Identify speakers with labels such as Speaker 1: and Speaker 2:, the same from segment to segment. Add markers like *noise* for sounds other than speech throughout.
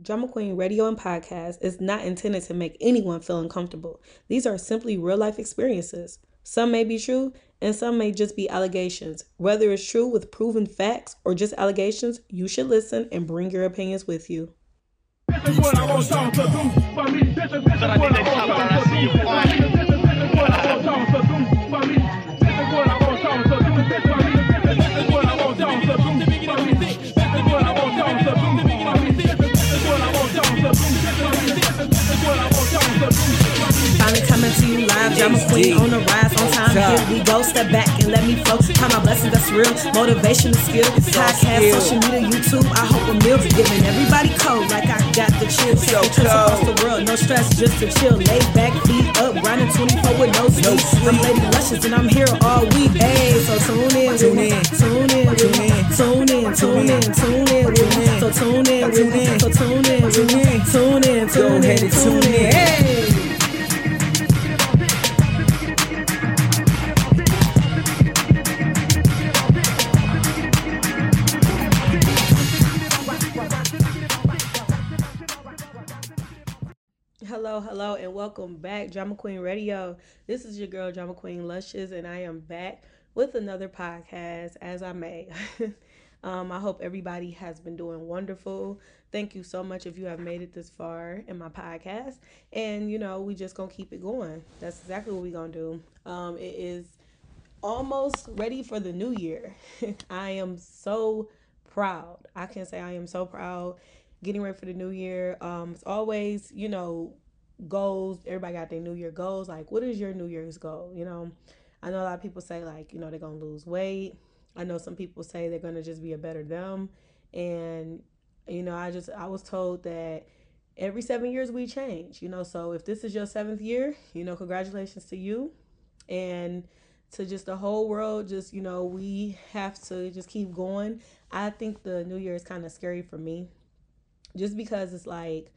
Speaker 1: Drama Queen Radio and Podcast is not intended to make anyone feel uncomfortable. These are simply real life experiences. Some may be true, and some may just be allegations. Whether it's true with proven facts or just allegations, you should listen and bring your opinions with you. To drama queen on the rise on time. Here we go, step back and let me flow. Count my blessings, that's real. Motivation is skill. Podcast, social media, YouTube. I hope a meal's giving everybody cold like I got the chills. So across the world, no stress, just to chill. Lay back, feet up, grinding 24 with no sleep. I'm Lady Luscious and I'm here all week. Hey, so tune in, tune in, tune in, tune in, tune in, tune in, tune in with me. So tune in, tune in, so tune in, tune in, tune in, tune in, tune in. Welcome back, Drama Queen Radio. This is your girl, Drama Queen Luscious, and I am back with another podcast as I may. *laughs* um, I hope everybody has been doing wonderful. Thank you so much if you have made it this far in my podcast. And, you know, we just gonna keep it going. That's exactly what we gonna do. Um, it is almost ready for the new year. *laughs* I am so proud. I can say I am so proud getting ready for the new year. Um, it's always, you know, goals. Everybody got their New Year goals. Like, what is your New Year's goal? You know, I know a lot of people say like, you know, they're gonna lose weight. I know some people say they're gonna just be a better them. And you know, I just I was told that every seven years we change. You know, so if this is your seventh year, you know, congratulations to you, and to just the whole world. Just you know, we have to just keep going. I think the New Year is kind of scary for me, just because it's like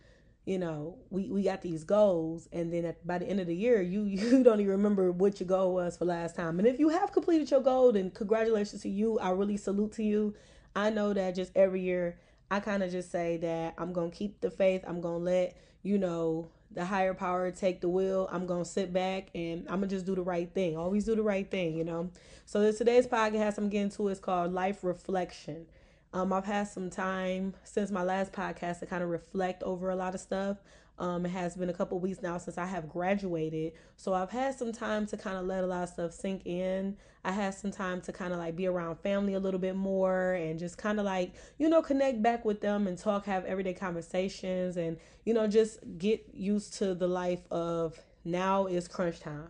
Speaker 1: you know, we, we got these goals, and then at, by the end of the year, you *laughs* you don't even remember what your goal was for last time. And if you have completed your goal, then congratulations to you. I really salute to you. I know that just every year, I kind of just say that I'm gonna keep the faith. I'm gonna let you know the higher power take the wheel. I'm gonna sit back and I'm gonna just do the right thing. Always do the right thing, you know. So today's podcast I'm getting to is called Life Reflection. Um, I've had some time since my last podcast to kind of reflect over a lot of stuff. Um, it has been a couple weeks now since I have graduated. So I've had some time to kind of let a lot of stuff sink in. I had some time to kind of like be around family a little bit more and just kind of like, you know, connect back with them and talk, have everyday conversations and, you know, just get used to the life of now is crunch time.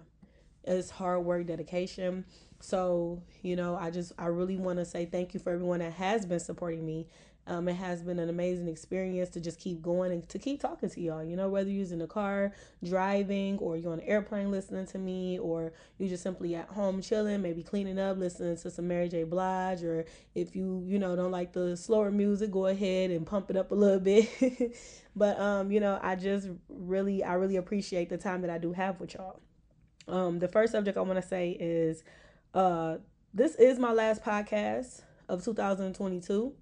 Speaker 1: It's hard work, dedication. So, you know, I just, I really want to say thank you for everyone that has been supporting me. Um, it has been an amazing experience to just keep going and to keep talking to y'all. You know, whether you're in the car driving or you're on an airplane listening to me or you just simply at home chilling, maybe cleaning up, listening to some Mary J. Blige, or if you, you know, don't like the slower music, go ahead and pump it up a little bit. *laughs* but, um, you know, I just really, I really appreciate the time that I do have with y'all. Um, the first subject I want to say is uh, this is my last podcast of 2022.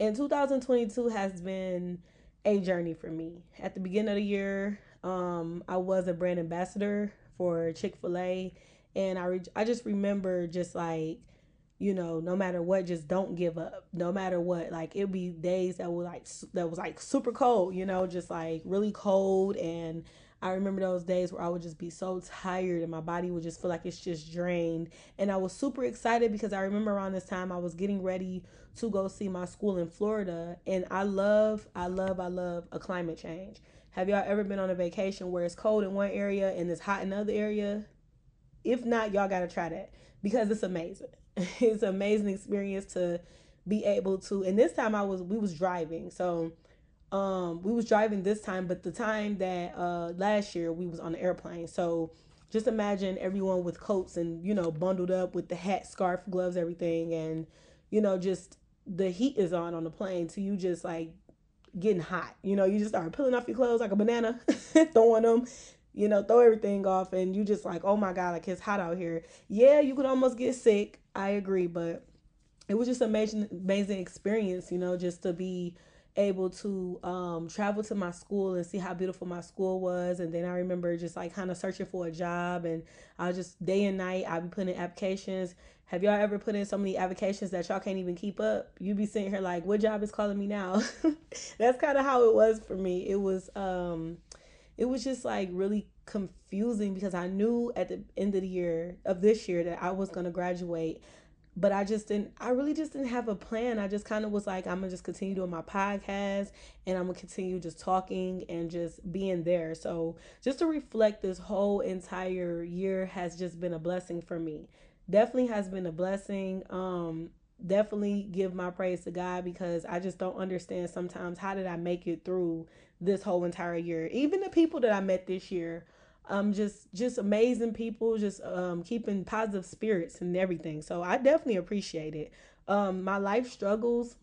Speaker 1: And 2022 has been a journey for me. At the beginning of the year, um, I was a brand ambassador for Chick fil A. And I, re- I just remember just like, you know, no matter what, just don't give up. No matter what, like it'd be days that were like that was like super cold, you know, just like really cold and I remember those days where I would just be so tired and my body would just feel like it's just drained. And I was super excited because I remember around this time I was getting ready to go see my school in Florida. And I love, I love, I love a climate change. Have y'all ever been on a vacation where it's cold in one area and it's hot in another area? If not, y'all got to try that because it's amazing. *laughs* it's an amazing experience to be able to. And this time I was, we was driving. So, um we was driving this time but the time that uh last year we was on the airplane. So just imagine everyone with coats and you know bundled up with the hat scarf gloves everything and you know just the heat is on on the plane so you just like getting hot. You know you just start peeling off your clothes like a banana *laughs* throwing them you know throw everything off and you just like oh my god like it's hot out here. Yeah you could almost get sick. I agree but it was just amazing amazing experience you know just to be able to um, travel to my school and see how beautiful my school was. And then I remember just like kind of searching for a job, and I was just day and night. I'd be putting in applications. Have y'all ever put in so many applications that y'all can't even keep up? You'd be sitting here like, what job is calling me now? *laughs* That's kind of how it was for me. It was um, it was just like really confusing because I knew at the end of the year of this year that I was gonna graduate but I just didn't I really just didn't have a plan. I just kind of was like I'm going to just continue doing my podcast and I'm going to continue just talking and just being there. So, just to reflect this whole entire year has just been a blessing for me. Definitely has been a blessing. Um definitely give my praise to God because I just don't understand sometimes how did I make it through this whole entire year. Even the people that I met this year um just just amazing people just um keeping positive spirits and everything. So i definitely appreciate it. Um my life struggles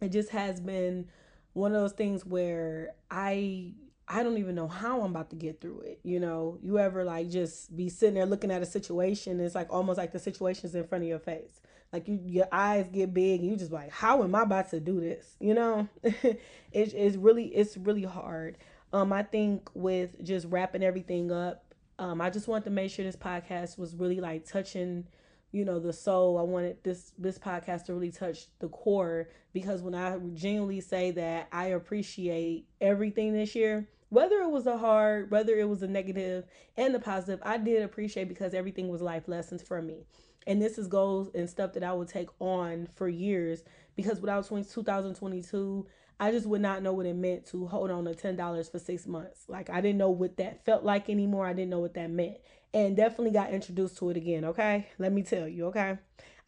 Speaker 1: it just has been one of those things where i i don't even know how i'm about to get through it you know? You ever like just be sitting there looking at a situation it's like almost like the situation's in front of your face. Like you your eyes get big and you just like how am i about to do this you know? *laughs* It, it's really it's really hard um, I think with just wrapping everything up, um, I just wanted to make sure this podcast was really like touching, you know, the soul. I wanted this this podcast to really touch the core because when I genuinely say that I appreciate everything this year, whether it was a hard, whether it was a negative and the positive, I did appreciate because everything was life lessons for me. And this is goals and stuff that I would take on for years because without 20, 2022, I just would not know what it meant to hold on to ten dollars for six months. Like I didn't know what that felt like anymore. I didn't know what that meant. And definitely got introduced to it again, okay? Let me tell you, okay?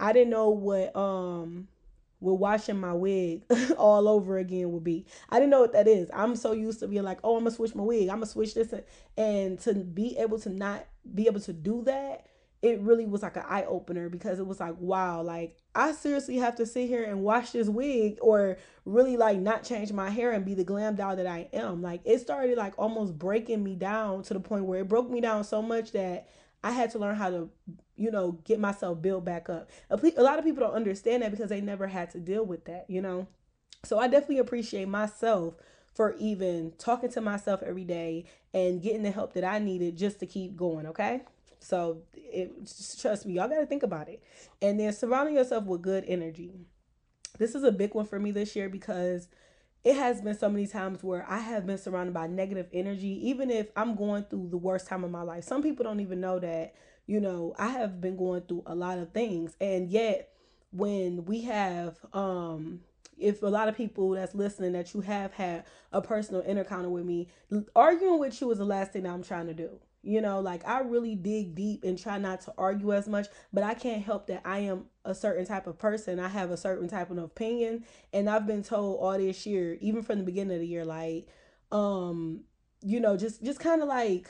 Speaker 1: I didn't know what um what washing my wig *laughs* all over again would be. I didn't know what that is. I'm so used to being like, oh, I'm gonna switch my wig. I'm gonna switch this, and to be able to not be able to do that it really was like an eye opener because it was like, wow, like I seriously have to sit here and wash this wig or really like not change my hair and be the glam doll that I am. Like it started like almost breaking me down to the point where it broke me down so much that I had to learn how to, you know, get myself built back up. A lot of people don't understand that because they never had to deal with that, you know. So I definitely appreciate myself for even talking to myself every day and getting the help that I needed just to keep going, okay? So it trust me, y'all got to think about it. And then surrounding yourself with good energy. This is a big one for me this year because it has been so many times where I have been surrounded by negative energy, even if I'm going through the worst time of my life. Some people don't even know that, you know, I have been going through a lot of things. And yet, when we have, um, if a lot of people that's listening that you have had a personal encounter with me, arguing with you is the last thing that I'm trying to do. You know, like I really dig deep and try not to argue as much, but I can't help that I am a certain type of person. I have a certain type of opinion, and I've been told all this year, even from the beginning of the year, like, um, you know, just just kind of like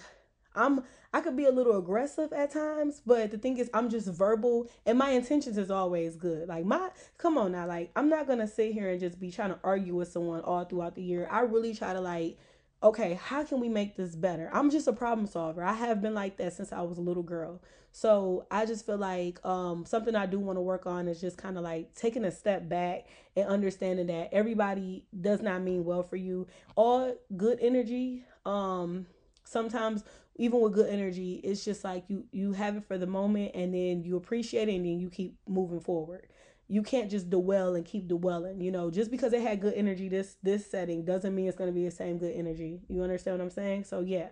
Speaker 1: I'm I could be a little aggressive at times, but the thing is I'm just verbal and my intentions is always good. Like my come on now, like I'm not gonna sit here and just be trying to argue with someone all throughout the year. I really try to like okay, how can we make this better? I'm just a problem solver. I have been like that since I was a little girl. So I just feel like um, something I do want to work on is just kind of like taking a step back and understanding that everybody does not mean well for you. All good energy, um, sometimes even with good energy, it's just like you you have it for the moment and then you appreciate it and then you keep moving forward you can't just dwell and keep dwelling. You know, just because it had good energy this this setting doesn't mean it's going to be the same good energy. You understand what I'm saying? So yeah,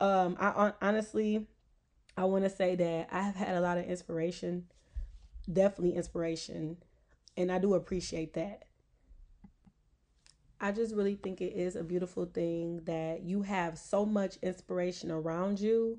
Speaker 1: um, I honestly, I want to say that I have had a lot of inspiration, definitely inspiration, and I do appreciate that. I just really think it is a beautiful thing that you have so much inspiration around you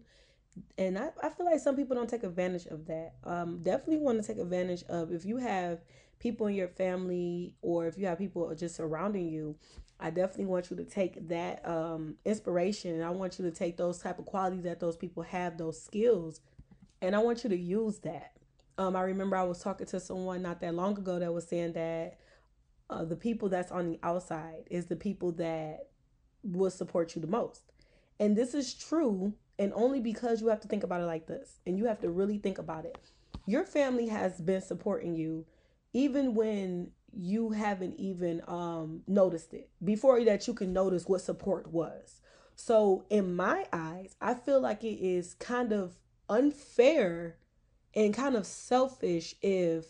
Speaker 1: and I, I feel like some people don't take advantage of that. Um, definitely want to take advantage of if you have people in your family or if you have people just surrounding you. I definitely want you to take that um, inspiration. I want you to take those type of qualities that those people have, those skills, and I want you to use that. Um, I remember I was talking to someone not that long ago that was saying that uh, the people that's on the outside is the people that will support you the most. And this is true and only because you have to think about it like this and you have to really think about it. Your family has been supporting you even when you haven't even um noticed it. Before that you can notice what support was. So in my eyes i feel like it is kind of unfair and kind of selfish if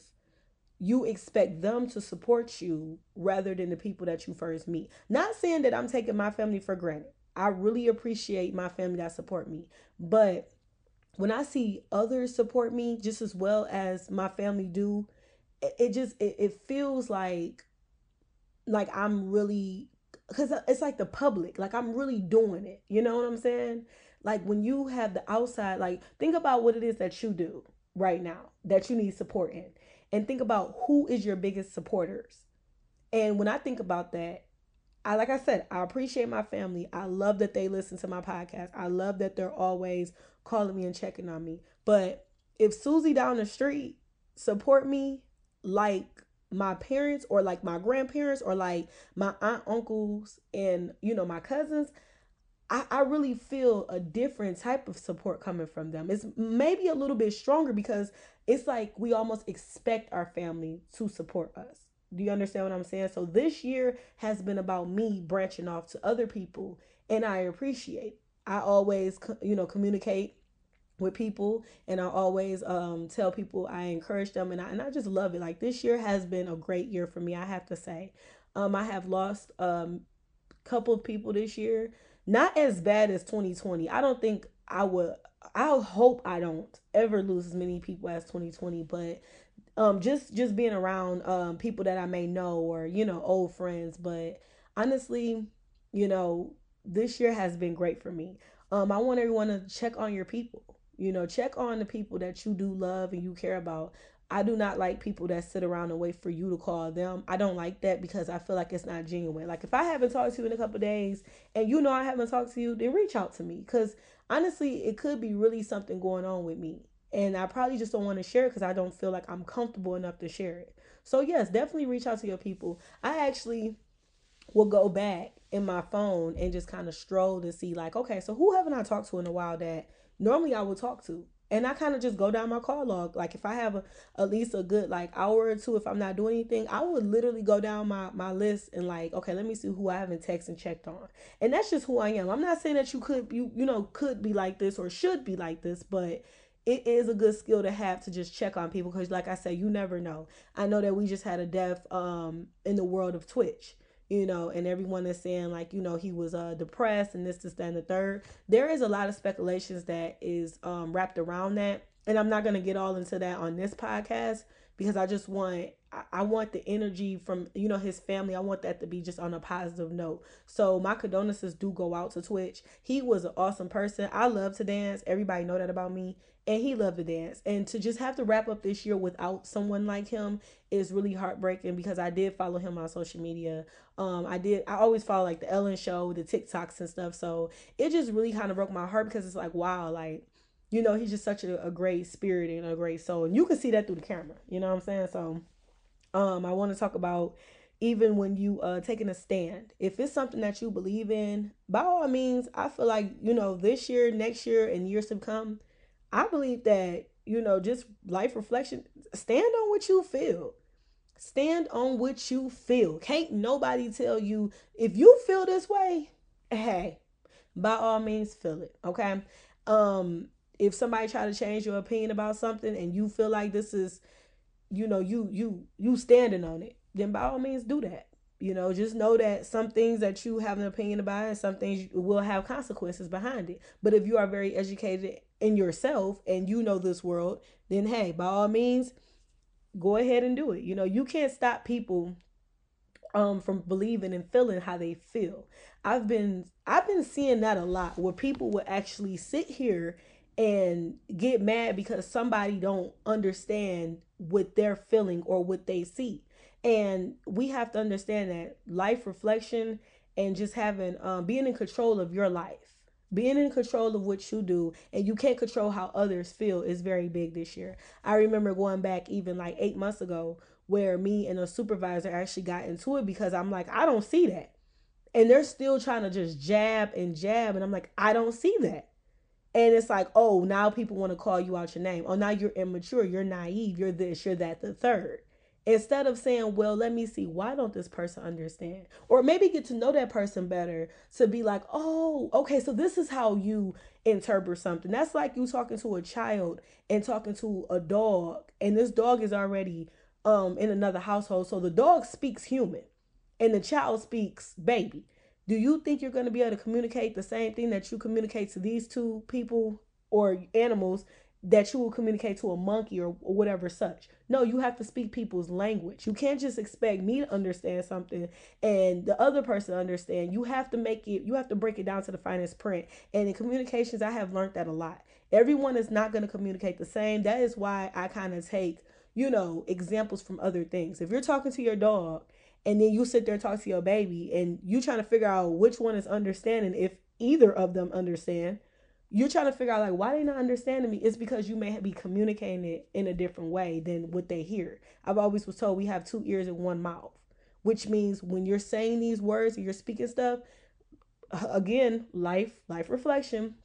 Speaker 1: you expect them to support you rather than the people that you first meet. Not saying that i'm taking my family for granted i really appreciate my family that support me. But when i see others support me just as well as my family do it just it, it feels like like I'm really because it's like the public like I'm really doing it. You know what I'm saying? Like when you have the outside like think about what it is that you do right now that you need support in and think about who is your biggest supporters. And when I think about that I like I said I appreciate my family. I love that they listen to my podcast. I love that they're always calling me and checking on me. But if Susie down the street support me like my parents or like my grandparents or like my aunt uncles and you know my cousins I, I really feel a different type of support coming from them. It's maybe a little bit stronger because it's like we almost expect our family to support us do you understand what i'm saying so this year has been about me branching off to other people and i appreciate i always you know communicate with people and I always um tell people I encourage them and I and I just love it. Like this year has been a great year for me, I have to say. Um I have lost um couple of people this year. Not as bad as 2020. I don't think I would I hope I don't ever lose as many people as 2020, but um just just being around um people that I may know or you know old friends, but honestly, you know, this year has been great for me. Um I want everyone to check on your people you know, check on the people that you do love and you care about. I do not like people that sit around and wait for you to call them. I don't like that because I feel like it's not genuine. Like if I haven't talked to you in a couple days and you know I haven't talked to you, then reach out to me because honestly, it could be really something going on with me. And I probably just don't want to share it because I don't feel like I'm comfortable enough to share it. So yes, definitely reach out to your people. I actually will go back in my phone and just kind of stroll to see like, okay, so who haven't I talked to in a while that normally I would talk to. And I kind of just go down my call log. Like if I have a, at least a good like hour or two, if I'm not doing anything, I would literally go down my, my list and like, okay, let me see who I haven't texted and checked on. And that's just who I am. I'm not saying that you could, you, you know, could be like this or should be like this, but it is a good skill to have to just check on people. Cause like I said, you never know. I know that we just had a death um in the world of Twitch you know, and everyone is saying like, you know, he was uh depressed and this, this, that, and the third. There is a lot of speculations that is um wrapped around that. And I'm not gonna get all into that on this podcast because I just want I want the energy from you know his family. I want that to be just on a positive note. So my condolences do go out to Twitch. He was an awesome person. I love to dance. Everybody know that about me and he loved to dance. And to just have to wrap up this year without someone like him is really heartbreaking because I did follow him on social media. Um, I did. I always follow like the Ellen Show, the TikToks and stuff. So it just really kind of broke my heart because it's like, wow, like you know, he's just such a, a great spirit and a great soul, and you can see that through the camera. You know what I'm saying? So, um, I want to talk about even when you uh taking a stand if it's something that you believe in by all means i feel like you know this year next year and years to come I believe that, you know, just life reflection, stand on what you feel. Stand on what you feel. Can't nobody tell you if you feel this way, hey, by all means feel it. Okay. Um, if somebody try to change your opinion about something and you feel like this is, you know, you you you standing on it, then by all means do that. You know, just know that some things that you have an opinion about and some things will have consequences behind it. But if you are very educated in yourself and you know this world, then hey, by all means, go ahead and do it. You know, you can't stop people um from believing and feeling how they feel. I've been I've been seeing that a lot where people will actually sit here and get mad because somebody don't understand what they're feeling or what they see. And we have to understand that life reflection and just having um being in control of your life being in control of what you do and you can't control how others feel is very big this year. I remember going back even like eight months ago where me and a supervisor actually got into it because I'm like, I don't see that. And they're still trying to just jab and jab. And I'm like, I don't see that. And it's like, oh, now people want to call you out your name. Oh, now you're immature. You're naive. You're this, you're that, the third. Instead of saying, well, let me see, why don't this person understand? Or maybe get to know that person better to be like, oh, okay, so this is how you interpret something. That's like you talking to a child and talking to a dog, and this dog is already um in another household. So the dog speaks human and the child speaks baby. Do you think you're going to be able to communicate the same thing that you communicate to these two people or animals that you will communicate to a monkey or, or whatever such. No, you have to speak people's language. You can't just expect me to understand something and the other person understand. You have to make it, you have to break it down to the finest print. And in communications, I have learned that a lot. Everyone is not going to communicate the same. That is why I kind of take, you know, examples from other things. If you're talking to your dog and then you sit there and talk to your baby and you trying to figure out which one is understanding, if either of them understand, you're trying to figure out like why they not understanding me it's because you may be communicating it in a different way than what they hear. I've always was told we have two ears and one mouth which means when you're saying these words and you're speaking stuff again life life reflection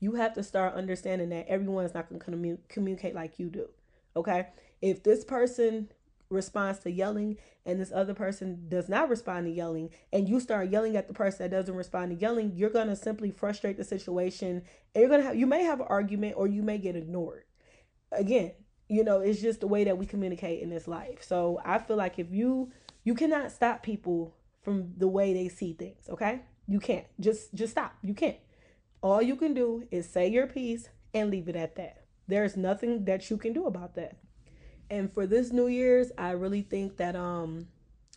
Speaker 1: you have to start understanding that everyone is not going to communicate like you do okay? If this person responds to yelling and this other person does not respond to yelling and you start yelling at the person that doesn't respond to yelling you're going to simply frustrate the situation and you're going to have you may have an argument or you may get ignored. Again you know it's just the way that we communicate in this life. So i feel like if you you cannot stop people from the way they see things okay? You can't. Just just stop. You can't. All you can do is say your piece and leave it at that. There's nothing that you can do about that and for this New Year's, I really think that um,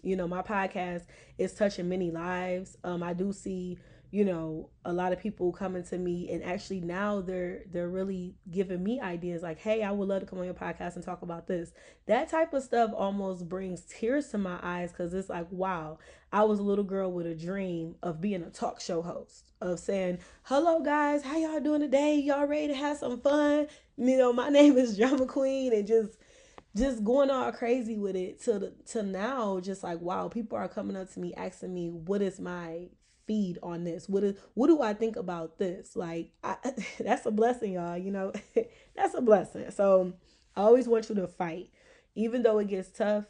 Speaker 1: you know, my podcast is touching many lives. Um, I do see, you know, a lot of people coming to me and actually now they're they're really giving me ideas like, hey, I would love to come on your podcast and talk about this. That type of stuff almost brings tears to my eyes because it's like, wow, I was a little girl with a dream of being a talk show host, of saying, hello guys, how y'all doing today? Y'all ready to have some fun? You know, my *laughs* name is Drama Queen and just just going all crazy with it to to now just like wow people are coming up to me asking me what is my feed on this? What is what do i think about this? Like I, *laughs* that's a blessing y'all you know *laughs* that's a blessing. So i always want you to fight. Even though it gets tough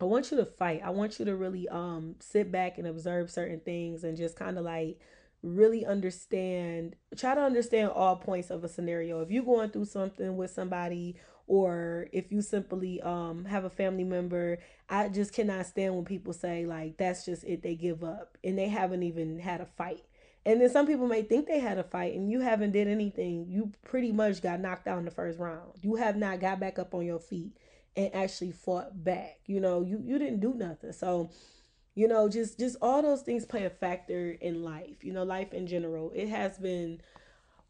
Speaker 1: i want you to fight. I want you to really um sit back and observe certain things and just kind of like really understand try to understand all points of a scenario. If you're going through something with somebody or if you simply um have a family member i just cannot stand when people say like that's just it they give up and they haven't even had a fight. And then some people may think they had a fight and you haven't did anything. You pretty much got knocked out in the first round. You have not got back up on your feet and actually fought back. You know you you didn't do nothing. So you know just just all those things play a factor in life you know life in general. It has been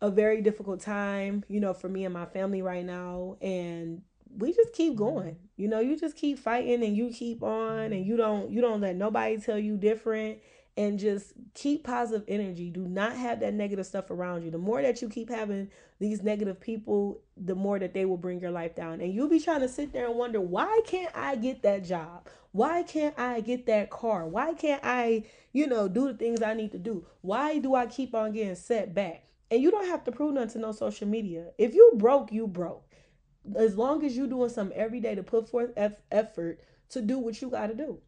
Speaker 1: a very difficult time, you know, for me and my family right now. And we just keep mm-hmm. going. You know, you just keep fighting and you keep on and you don't you don't let nobody tell you different and just keep positive energy. Do not have that negative stuff around you. The more that you keep having these negative people, the more that they will bring your life down. And you'll be trying to sit there and wonder, why can't I get that job? Why can't I get that car? Why can't I, you know, do the things I need to do? Why do I keep on getting set back? And you don't have to prove nothing to no social media. If you broke, you broke. As long as you doing something every day to put forth effort to do what you got to do.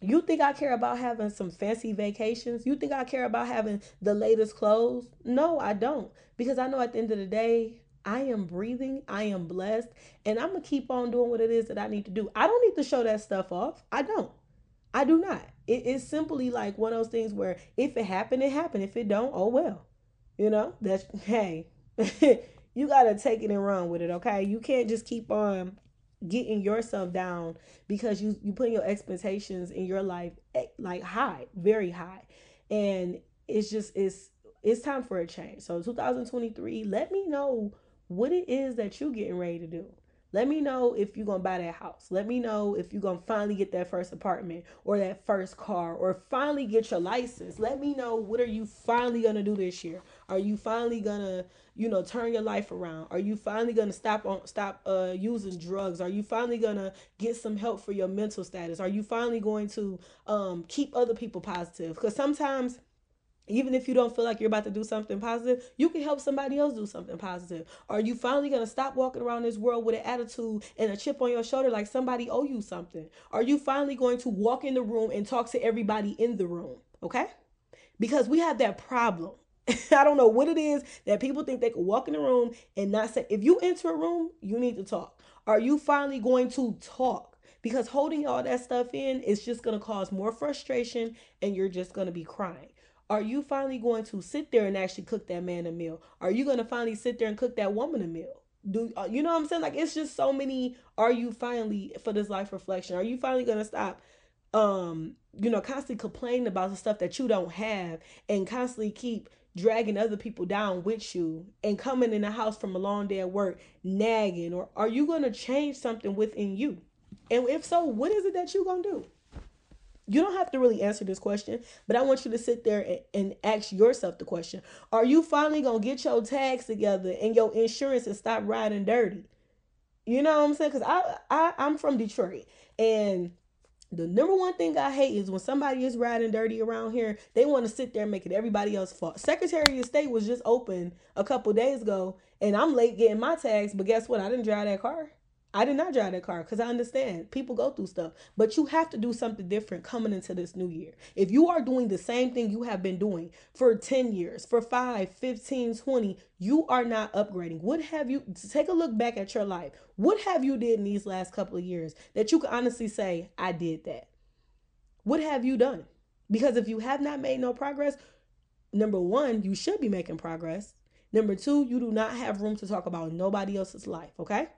Speaker 1: You think I care about having some fancy vacations? You think I care about having the latest clothes? No, I don't. Because I know at the end of the day, I am breathing, I am blessed, and I'm going to keep on doing what it is that I need to do. I don't need to show that stuff off. I don't. I do not. It is simply like one of those things where if it happened, it happened. If it don't, oh well. You know, that's hey, *laughs* you gotta take it and run with it, okay? You can't just keep on getting yourself down because you you put your expectations in your life eh, like high, very high. And it's just it's it's time for a change. So 2023, let me know what it is that you're getting ready to do. Let me know if you're to buy that house. Let me know if you're to finally get that first apartment or that first car or finally get your license. Let me know what are you finally to do this year? Are you finally to, you know, turn your life around? Are you finally to stop on stop uh using drugs? Are you finally to get some help for your mental status? Are you finally going to um keep other people positive? Cuz sometimes even if you don't feel like you're about to do something positive, you can help somebody else do something positive. Are you finally going to stop walking around this world with an attitude and a chip on your shoulder like somebody owe you something? Are you finally going to walk in the room and talk to everybody in the room? Okay? Because we have that problem. *laughs* I don't know what it is that people think they can walk in the room and not say, if you enter a room, you need to talk. Are you finally going to talk? Because holding all that stuff in is just going to cause more frustration and you're just going to be crying. Are you finally going to sit there and actually cook that man a meal? Are you going to finally sit there and cook that woman a meal? Do uh, you know what I'm saying? Like it's just so many. Are you finally for this life reflection? Are you finally going to stop? Um, you know, constantly complaining about the stuff that you don't have and constantly keep dragging other people down with you and coming in the house from a long day at work nagging or are you going to change something within you and if so what is it that you're going to do you don't have to really answer this question, but I want you to sit there and, and ask yourself the question Are you finally going to get your tags together and your insurance and stop riding dirty? You know what I'm saying? Because I, I, I'm from Detroit. And the number one thing I hate is when somebody is riding dirty around here, they want to sit there and make it everybody else's fault. Secretary of State was just open a couple days ago, and I'm late getting my tags, but guess what? I didn't drive that car. I did not drive that car because I understand people go through stuff, but you have to do something different coming into this new year. If you are doing the same thing you have been doing for 10 years, for 5, 15, 20, you are not upgrading. What have you take a look back at your life? What have you did in these last couple of years that you can honestly say, I did that? What have you done? Because if you have not made no progress, number 1, you should be making progress. Number 2, you do not have room to talk about nobody else's life, okay?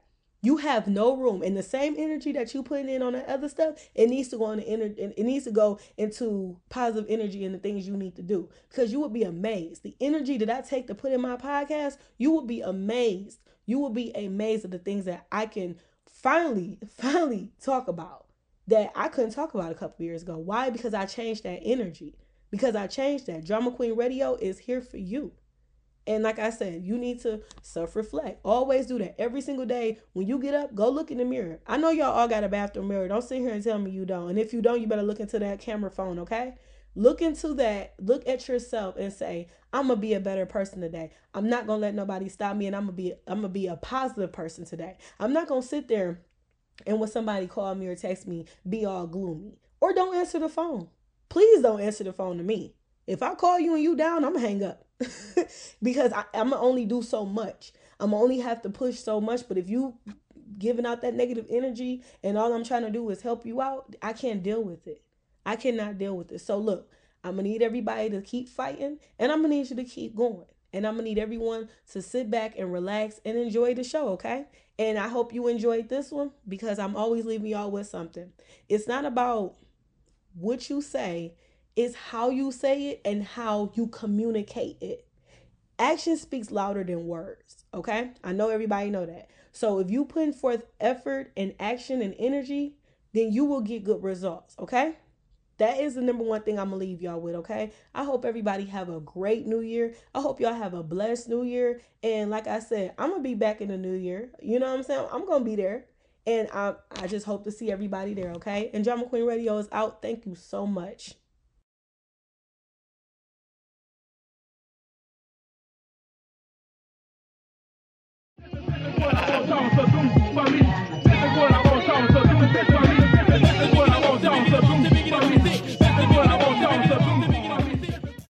Speaker 1: You have no room, and the same energy that you putting in on the other stuff, it needs to go on the inner. It needs to go into positive energy and the things you need to do. Because you would be amazed. The energy that I take to put in my podcast, you will be amazed. You will be amazed at the things that I can finally, *laughs* finally talk about that I couldn't talk about a couple years ago. Why? Because I changed that energy. Because I changed that. Drama Queen Radio is here for you. And like I said, you need to self reflect. Always do that every single day. When you get up, go look in the mirror. I know y'all all got a bathroom mirror. Don't sit here and tell me you don't. And if you don't, you better look into that camera phone, okay? Look into that. Look at yourself and say, I'm gonna be a better person today. I'm not gonna let nobody stop me, and I'm gonna be I'm gonna be a positive person today. I'm not gonna sit there and when somebody call me or text me, be all gloomy or don't answer the phone. Please don't answer the phone to me. If I call you and you down, I'm gonna hang up. *laughs* because I, I'm gonna only do so much. I'm only have to push so much. But if you giving out that negative energy and all I'm trying to do is help you out, I can't deal with it. I cannot deal with it. So look, I'm gonna need everybody to keep fighting and I'm gonna need you to keep going. And I'm gonna need everyone to sit back and relax and enjoy the show, okay? And I hope you enjoyed this one because I'm always leaving y'all with something. It's not about what you say, is how you say it and how you communicate it. Action speaks louder than words, okay? I know everybody know that. So if you put forth effort and action and energy, then you will get good results, okay? That is the number one thing I'm gonna leave y'all with, okay? I hope everybody have a great new year. I hope y'all have a blessed new year. And like I said, I'm gonna be back in the new year. You know what I'm saying? I'm gonna be there. And I I just hope to see everybody there, okay? And Drama Queen Radio is out. Thank you so much. 为了保上我的